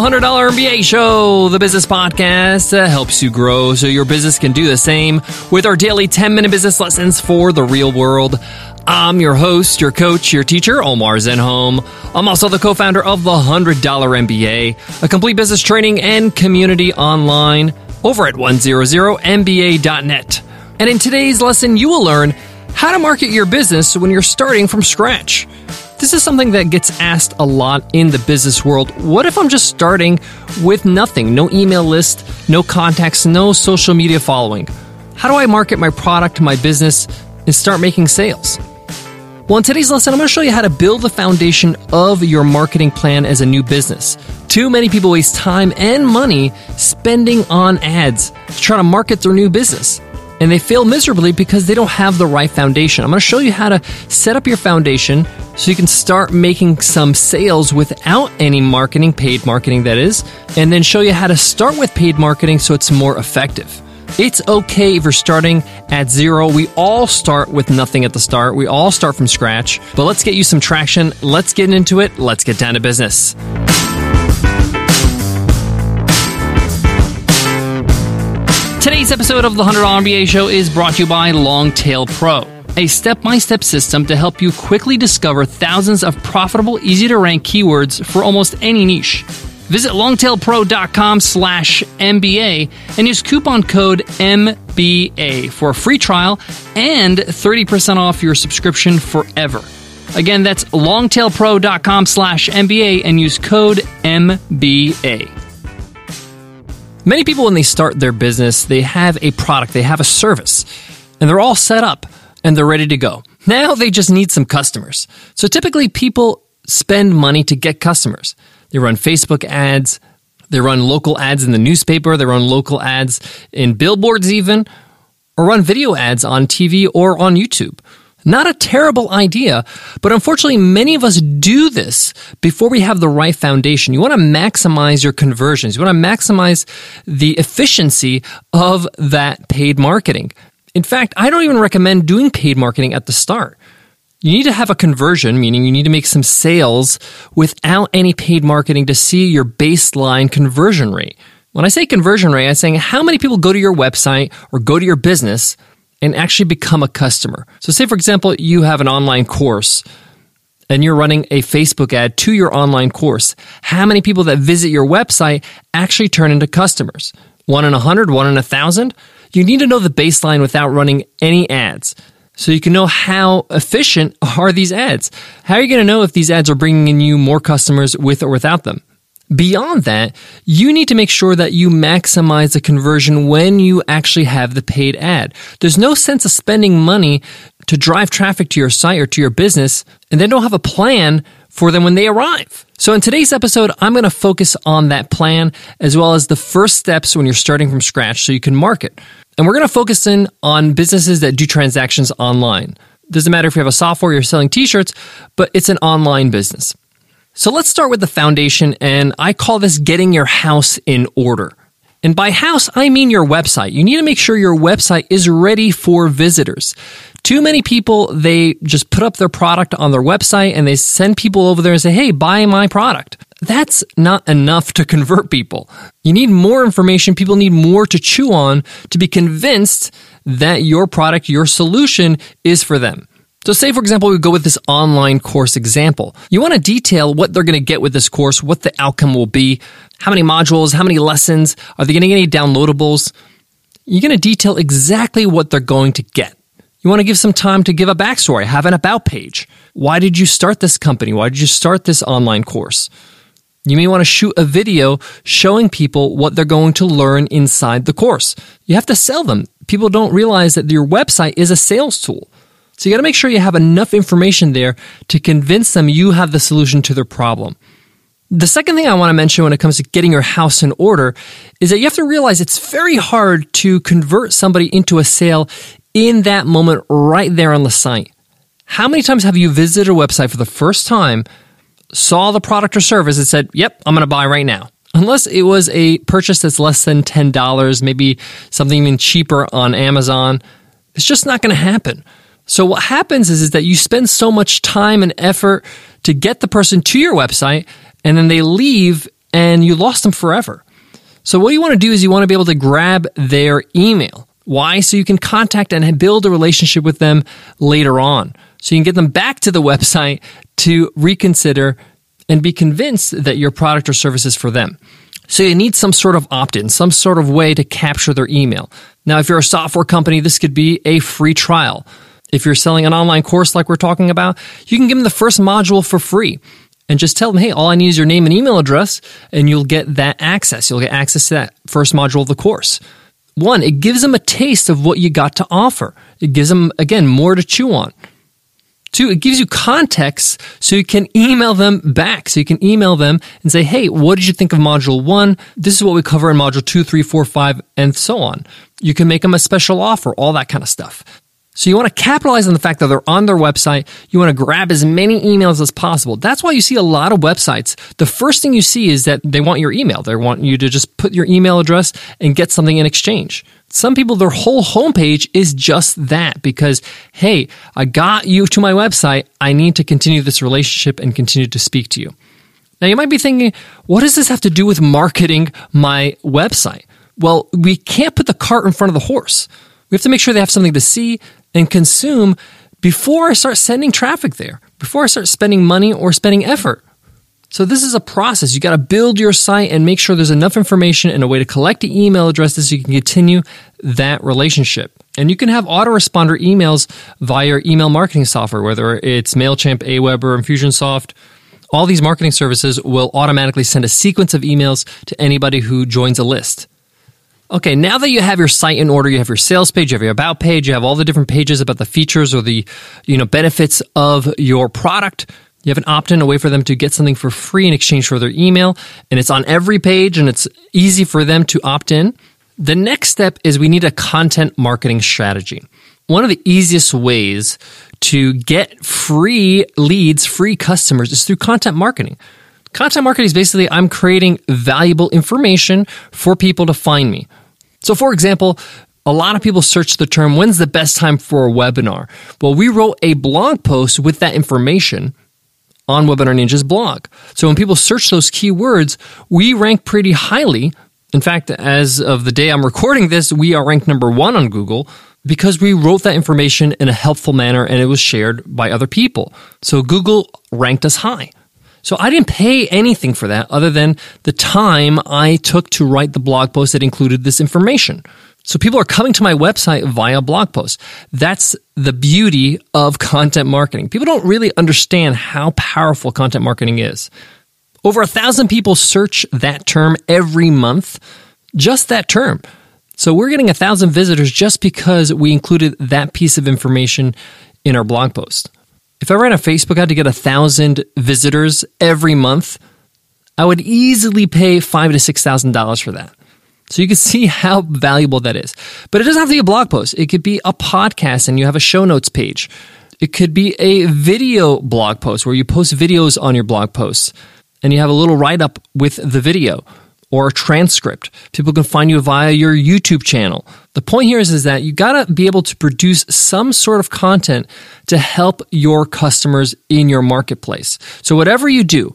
the $100 MBA Show, the business podcast that helps you grow so your business can do the same with our daily 10 minute business lessons for the real world. I'm your host, your coach, your teacher, Omar Zenhom. I'm also the co founder of the $100 MBA, a complete business training and community online over at 100MBA.net. And in today's lesson, you will learn how to market your business when you're starting from scratch. This is something that gets asked a lot in the business world. What if I'm just starting with nothing? No email list, no contacts, no social media following. How do I market my product, my business, and start making sales? Well, in today's lesson, I'm going to show you how to build the foundation of your marketing plan as a new business. Too many people waste time and money spending on ads to try to market their new business and they fail miserably because they don't have the right foundation. I'm going to show you how to set up your foundation so you can start making some sales without any marketing, paid marketing that is, and then show you how to start with paid marketing so it's more effective. It's okay if you're starting at zero. We all start with nothing at the start. We all start from scratch. But let's get you some traction. Let's get into it. Let's get down to business. Today's episode of the $100 MBA Show is brought to you by Longtail Pro, a step by step system to help you quickly discover thousands of profitable, easy to rank keywords for almost any niche. Visit longtailpro.com slash MBA and use coupon code MBA for a free trial and 30% off your subscription forever. Again, that's longtailpro.com slash MBA and use code MBA. Many people, when they start their business, they have a product, they have a service, and they're all set up and they're ready to go. Now they just need some customers. So typically, people spend money to get customers. They run Facebook ads, they run local ads in the newspaper, they run local ads in billboards, even, or run video ads on TV or on YouTube. Not a terrible idea, but unfortunately, many of us do this before we have the right foundation. You want to maximize your conversions. You want to maximize the efficiency of that paid marketing. In fact, I don't even recommend doing paid marketing at the start. You need to have a conversion, meaning you need to make some sales without any paid marketing to see your baseline conversion rate. When I say conversion rate, I'm saying how many people go to your website or go to your business and actually become a customer. So, say for example, you have an online course and you're running a Facebook ad to your online course. How many people that visit your website actually turn into customers? One in a hundred, one in a thousand? You need to know the baseline without running any ads. So you can know how efficient are these ads. How are you going to know if these ads are bringing in you more customers with or without them? Beyond that, you need to make sure that you maximize the conversion when you actually have the paid ad. There's no sense of spending money to drive traffic to your site or to your business and then don't have a plan for them when they arrive. So in today's episode, I'm going to focus on that plan as well as the first steps when you're starting from scratch so you can market. And we're going to focus in on businesses that do transactions online. Doesn't matter if you have a software, you're selling t-shirts, but it's an online business. So let's start with the foundation, and I call this getting your house in order. And by house, I mean your website. You need to make sure your website is ready for visitors. Too many people, they just put up their product on their website and they send people over there and say, hey, buy my product. That's not enough to convert people. You need more information. People need more to chew on to be convinced that your product, your solution is for them. So say, for example, we go with this online course example. You want to detail what they're going to get with this course, what the outcome will be, how many modules, how many lessons, are they getting any downloadables? You're going to detail exactly what they're going to get. You want to give some time to give a backstory, have an about page. Why did you start this company? Why did you start this online course? You may want to shoot a video showing people what they're going to learn inside the course. You have to sell them. People don't realize that your website is a sales tool. So you got to make sure you have enough information there to convince them you have the solution to their problem. The second thing I want to mention when it comes to getting your house in order is that you have to realize it's very hard to convert somebody into a sale in that moment right there on the site. How many times have you visited a website for the first time, saw the product or service, and said, Yep, I'm going to buy right now? Unless it was a purchase that's less than $10, maybe something even cheaper on Amazon, it's just not going to happen. So what happens is, is that you spend so much time and effort to get the person to your website and then they leave and you lost them forever. So, what you want to do is you want to be able to grab their email. Why? So you can contact and build a relationship with them later on. So you can get them back to the website to reconsider and be convinced that your product or service is for them. So you need some sort of opt in, some sort of way to capture their email. Now, if you're a software company, this could be a free trial. If you're selling an online course like we're talking about, you can give them the first module for free and just tell them, hey, all I need is your name and email address, and you'll get that access. You'll get access to that first module of the course. One, it gives them a taste of what you got to offer. It gives them, again, more to chew on. Two, it gives you context so you can email them back. So you can email them and say, hey, what did you think of module one? This is what we cover in module two, three, four, five, and so on. You can make them a special offer, all that kind of stuff. So you want to capitalize on the fact that they're on their website. You want to grab as many emails as possible. That's why you see a lot of websites. The first thing you see is that they want your email. They want you to just put your email address and get something in exchange. Some people, their whole homepage is just that because, hey, I got you to my website. I need to continue this relationship and continue to speak to you. Now you might be thinking, what does this have to do with marketing my website? Well, we can't put the cart in front of the horse. We have to make sure they have something to see, and consume before I start sending traffic there, before I start spending money or spending effort. So this is a process. You got to build your site and make sure there's enough information and a way to collect the email addresses so you can continue that relationship. And you can have autoresponder emails via email marketing software, whether it's MailChimp, Aweber, Infusionsoft. All these marketing services will automatically send a sequence of emails to anybody who joins a list. Okay, now that you have your site in order, you have your sales page, you have your about page, you have all the different pages about the features or the, you know, benefits of your product. You have an opt-in, a way for them to get something for free in exchange for their email, and it's on every page and it's easy for them to opt in. The next step is we need a content marketing strategy. One of the easiest ways to get free leads, free customers is through content marketing. Content marketing is basically I'm creating valuable information for people to find me. So, for example, a lot of people search the term, when's the best time for a webinar? Well, we wrote a blog post with that information on Webinar Ninja's blog. So when people search those keywords, we rank pretty highly. In fact, as of the day I'm recording this, we are ranked number one on Google because we wrote that information in a helpful manner and it was shared by other people. So Google ranked us high. So I didn't pay anything for that other than the time I took to write the blog post that included this information. So people are coming to my website via blog post. That's the beauty of content marketing. People don't really understand how powerful content marketing is. Over a thousand people search that term every month, just that term. So we're getting a thousand visitors just because we included that piece of information in our blog post. If I ran a Facebook ad to get a thousand visitors every month, I would easily pay five to six thousand dollars for that. So you can see how valuable that is. But it doesn't have to be a blog post. It could be a podcast and you have a show notes page. It could be a video blog post where you post videos on your blog posts and you have a little write up with the video or a transcript. People can find you via your YouTube channel. The point here is, is that you gotta be able to produce some sort of content to help your customers in your marketplace. So whatever you do,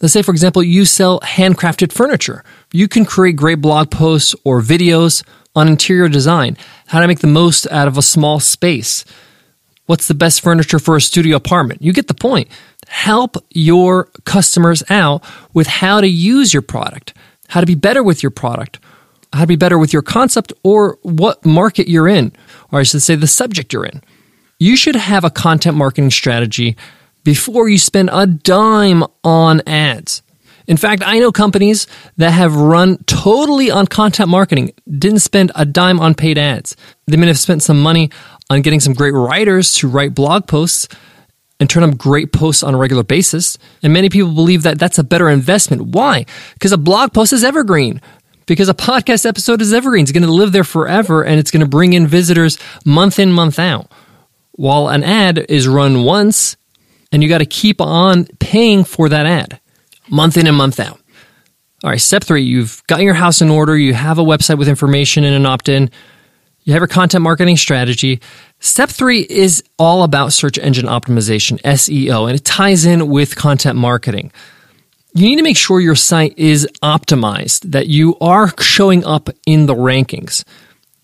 let's say for example, you sell handcrafted furniture. You can create great blog posts or videos on interior design, how to make the most out of a small space. What's the best furniture for a studio apartment? You get the point. Help your customers out with how to use your product how to be better with your product, how to be better with your concept or what market you're in, or I should say the subject you're in. You should have a content marketing strategy before you spend a dime on ads. In fact, I know companies that have run totally on content marketing, didn't spend a dime on paid ads. They may have spent some money on getting some great writers to write blog posts and turn up great posts on a regular basis. And many people believe that that's a better investment. Why? Because a blog post is evergreen. Because a podcast episode is evergreen. It's going to live there forever and it's going to bring in visitors month in, month out. While an ad is run once and you got to keep on paying for that ad month in and month out. All right, step three, you've got your house in order. You have a website with information and an opt in. You have your content marketing strategy. Step three is all about search engine optimization, SEO, and it ties in with content marketing. you need to make sure your site is optimized, that you are showing up in the rankings.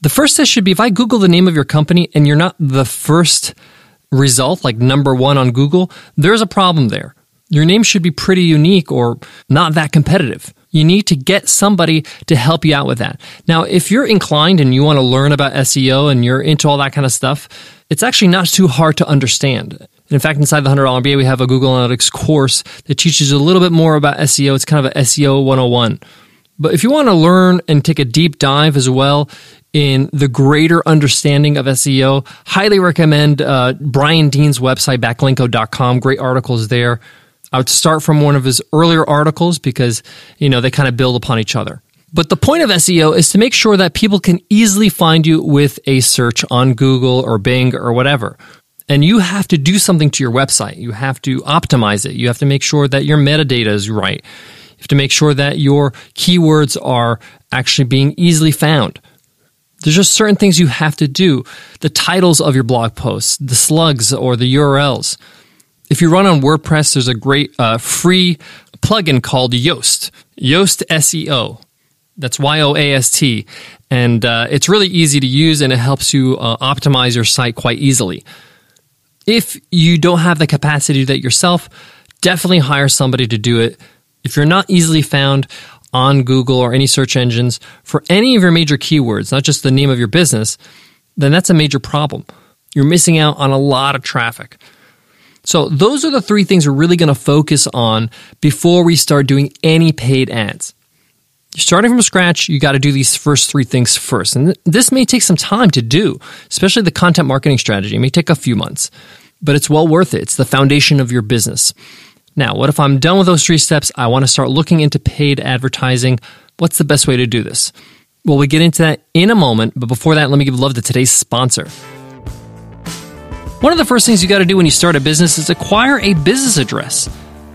The first test should be if I Google the name of your company and you're not the first result, like number one on Google, there's a problem there. Your name should be pretty unique or not that competitive. You need to get somebody to help you out with that. Now, if you're inclined and you want to learn about SEO and you're into all that kind of stuff, it's actually not too hard to understand. in fact, inside the $100 MBA, we have a Google Analytics course that teaches you a little bit more about SEO. It's kind of an SEO 101. But if you want to learn and take a deep dive as well in the greater understanding of SEO, highly recommend uh, Brian Dean's website, backlinko.com. Great articles there. I would start from one of his earlier articles because, you know, they kind of build upon each other. But the point of SEO is to make sure that people can easily find you with a search on Google or Bing or whatever. And you have to do something to your website. You have to optimize it. You have to make sure that your metadata is right. You have to make sure that your keywords are actually being easily found. There's just certain things you have to do. The titles of your blog posts, the slugs or the URLs. If you run on WordPress, there's a great uh, free plugin called Yoast, Yoast SEO. That's Y O A S T. And uh, it's really easy to use and it helps you uh, optimize your site quite easily. If you don't have the capacity to do that yourself, definitely hire somebody to do it. If you're not easily found on Google or any search engines for any of your major keywords, not just the name of your business, then that's a major problem. You're missing out on a lot of traffic. So those are the three things we're really going to focus on before we start doing any paid ads. You're starting from scratch, you got to do these first three things first. And th- this may take some time to do, especially the content marketing strategy. It may take a few months, but it's well worth it. It's the foundation of your business. Now, what if I'm done with those three steps? I want to start looking into paid advertising. What's the best way to do this? Well, we get into that in a moment, but before that, let me give love to today's sponsor. One of the first things you got to do when you start a business is acquire a business address.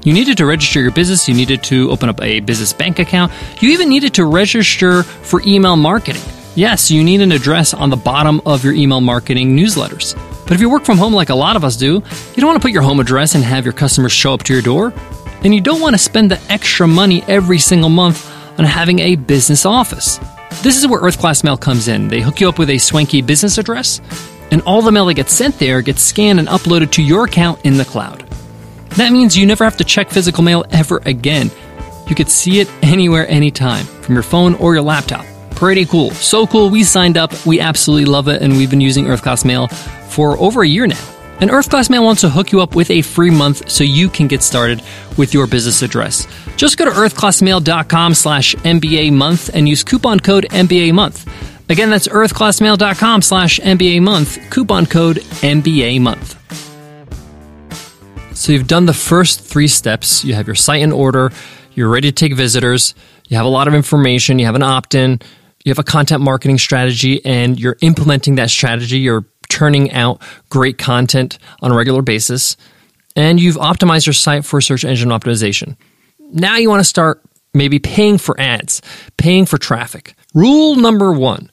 You needed to register your business, you needed to open up a business bank account, you even needed to register for email marketing. Yes, you need an address on the bottom of your email marketing newsletters. But if you work from home like a lot of us do, you don't want to put your home address and have your customers show up to your door. And you don't want to spend the extra money every single month on having a business office. This is where Earth Class Mail comes in. They hook you up with a swanky business address and all the mail that gets sent there gets scanned and uploaded to your account in the cloud. That means you never have to check physical mail ever again. You could see it anywhere, anytime, from your phone or your laptop. Pretty cool. So cool, we signed up, we absolutely love it, and we've been using Earth Class Mail for over a year now. And Earth Class Mail wants to hook you up with a free month so you can get started with your business address. Just go to earthclassmail.com slash MBA month and use coupon code MBA month. Again, that's earthclassmail.com slash MBA month, coupon code MBA month. So you've done the first three steps. You have your site in order. You're ready to take visitors. You have a lot of information. You have an opt in. You have a content marketing strategy and you're implementing that strategy. You're turning out great content on a regular basis. And you've optimized your site for search engine optimization. Now you want to start maybe paying for ads, paying for traffic. Rule number one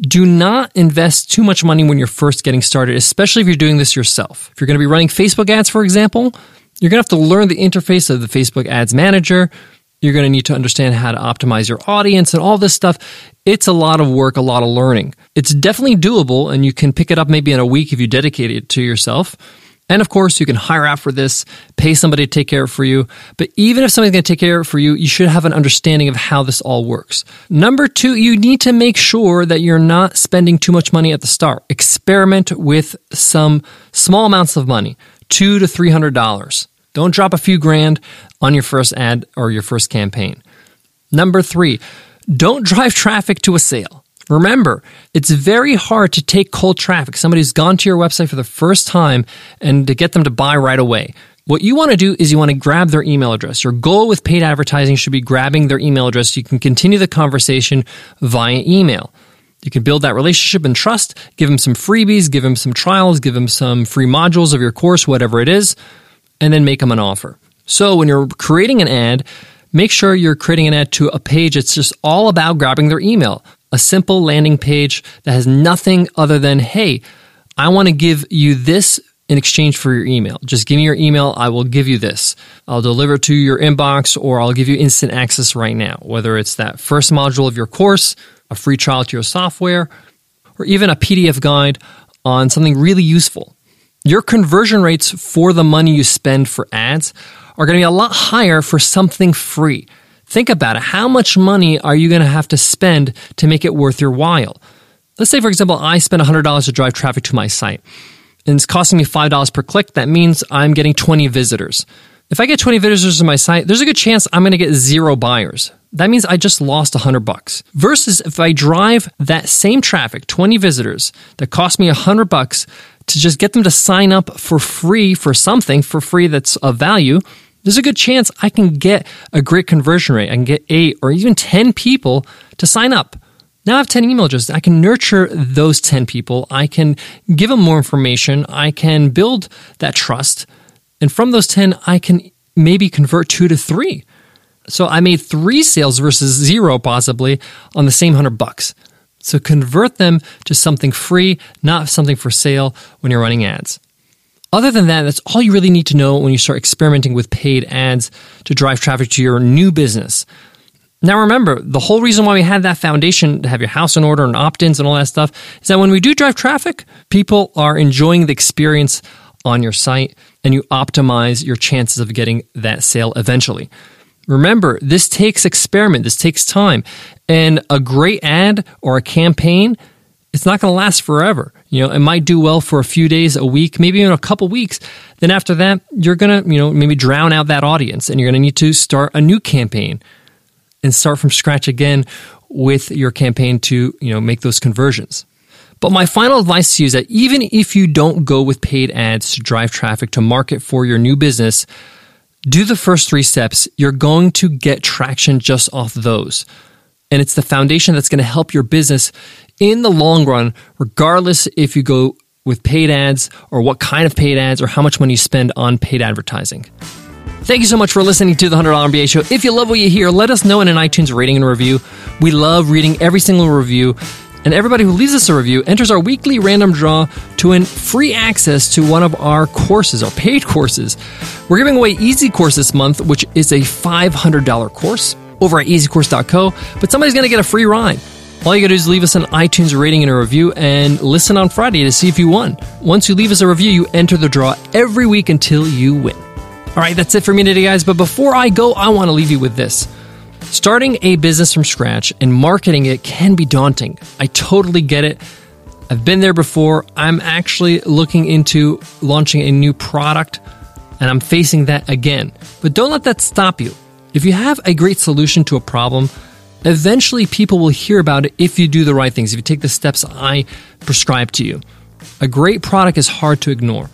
do not invest too much money when you're first getting started, especially if you're doing this yourself. If you're going to be running Facebook ads, for example, you're going to have to learn the interface of the Facebook Ads Manager. You're going to need to understand how to optimize your audience and all this stuff. It's a lot of work, a lot of learning. It's definitely doable, and you can pick it up maybe in a week if you dedicate it to yourself. And of course, you can hire out for this, pay somebody to take care of for you. But even if somebody's going to take care of for you, you should have an understanding of how this all works. Number two, you need to make sure that you're not spending too much money at the start. Experiment with some small amounts of money, two to three hundred dollars. Don't drop a few grand on your first ad or your first campaign. Number three, don't drive traffic to a sale. Remember, it's very hard to take cold traffic, somebody who's gone to your website for the first time, and to get them to buy right away. What you want to do is you want to grab their email address. Your goal with paid advertising should be grabbing their email address so you can continue the conversation via email. You can build that relationship and trust, give them some freebies, give them some trials, give them some free modules of your course, whatever it is, and then make them an offer. So when you're creating an ad, make sure you're creating an ad to a page that's just all about grabbing their email a simple landing page that has nothing other than, hey, I want to give you this in exchange for your email. Just give me your email. I will give you this. I'll deliver it to your inbox or I'll give you instant access right now, whether it's that first module of your course, a free trial to your software, or even a PDF guide on something really useful. Your conversion rates for the money you spend for ads are going to be a lot higher for something free. Think about it. How much money are you going to have to spend to make it worth your while? Let's say, for example, I spend $100 to drive traffic to my site and it's costing me $5 per click. That means I'm getting 20 visitors. If I get 20 visitors to my site, there's a good chance I'm going to get zero buyers. That means I just lost 100 bucks. Versus if I drive that same traffic, 20 visitors, that cost me 100 bucks to just get them to sign up for free for something for free that's of value, there's a good chance I can get a great conversion rate. I can get eight or even 10 people to sign up. Now I have 10 email addresses. I can nurture those 10 people. I can give them more information. I can build that trust. And from those 10, I can maybe convert two to three. So I made three sales versus zero possibly on the same 100 bucks. So convert them to something free, not something for sale when you're running ads. Other than that, that's all you really need to know when you start experimenting with paid ads to drive traffic to your new business. Now remember, the whole reason why we had that foundation to have your house in order and opt-ins and all that stuff is that when we do drive traffic, people are enjoying the experience on your site and you optimize your chances of getting that sale eventually. Remember, this takes experiment, this takes time. And a great ad or a campaign, it's not going to last forever. You know, it might do well for a few days, a week, maybe even a couple weeks. Then after that, you're going to, you know, maybe drown out that audience and you're going to need to start a new campaign and start from scratch again with your campaign to, you know, make those conversions. But my final advice to you is that even if you don't go with paid ads to drive traffic to market for your new business, do the first three steps. You're going to get traction just off those. And it's the foundation that's going to help your business in the long run, regardless if you go with paid ads or what kind of paid ads or how much money you spend on paid advertising. Thank you so much for listening to the $100 MBA show. If you love what you hear, let us know in an iTunes rating and review. We love reading every single review. And everybody who leaves us a review enters our weekly random draw to win free access to one of our courses, our paid courses. We're giving away Easy Course this month, which is a $500 course over at easycourse.co, but somebody's going to get a free ride. All you got to do is leave us an iTunes rating and a review and listen on Friday to see if you won. Once you leave us a review, you enter the draw every week until you win. All right, that's it for me today, guys. But before I go, I want to leave you with this. Starting a business from scratch and marketing it can be daunting. I totally get it. I've been there before. I'm actually looking into launching a new product and I'm facing that again. But don't let that stop you. If you have a great solution to a problem, eventually people will hear about it if you do the right things, if you take the steps I prescribe to you. A great product is hard to ignore.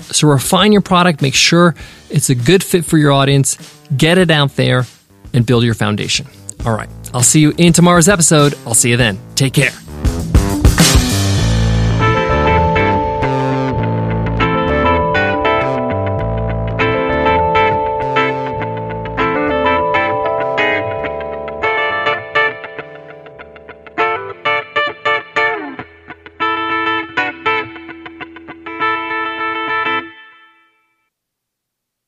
So refine your product, make sure it's a good fit for your audience, get it out there, and build your foundation. All right, I'll see you in tomorrow's episode. I'll see you then. Take care.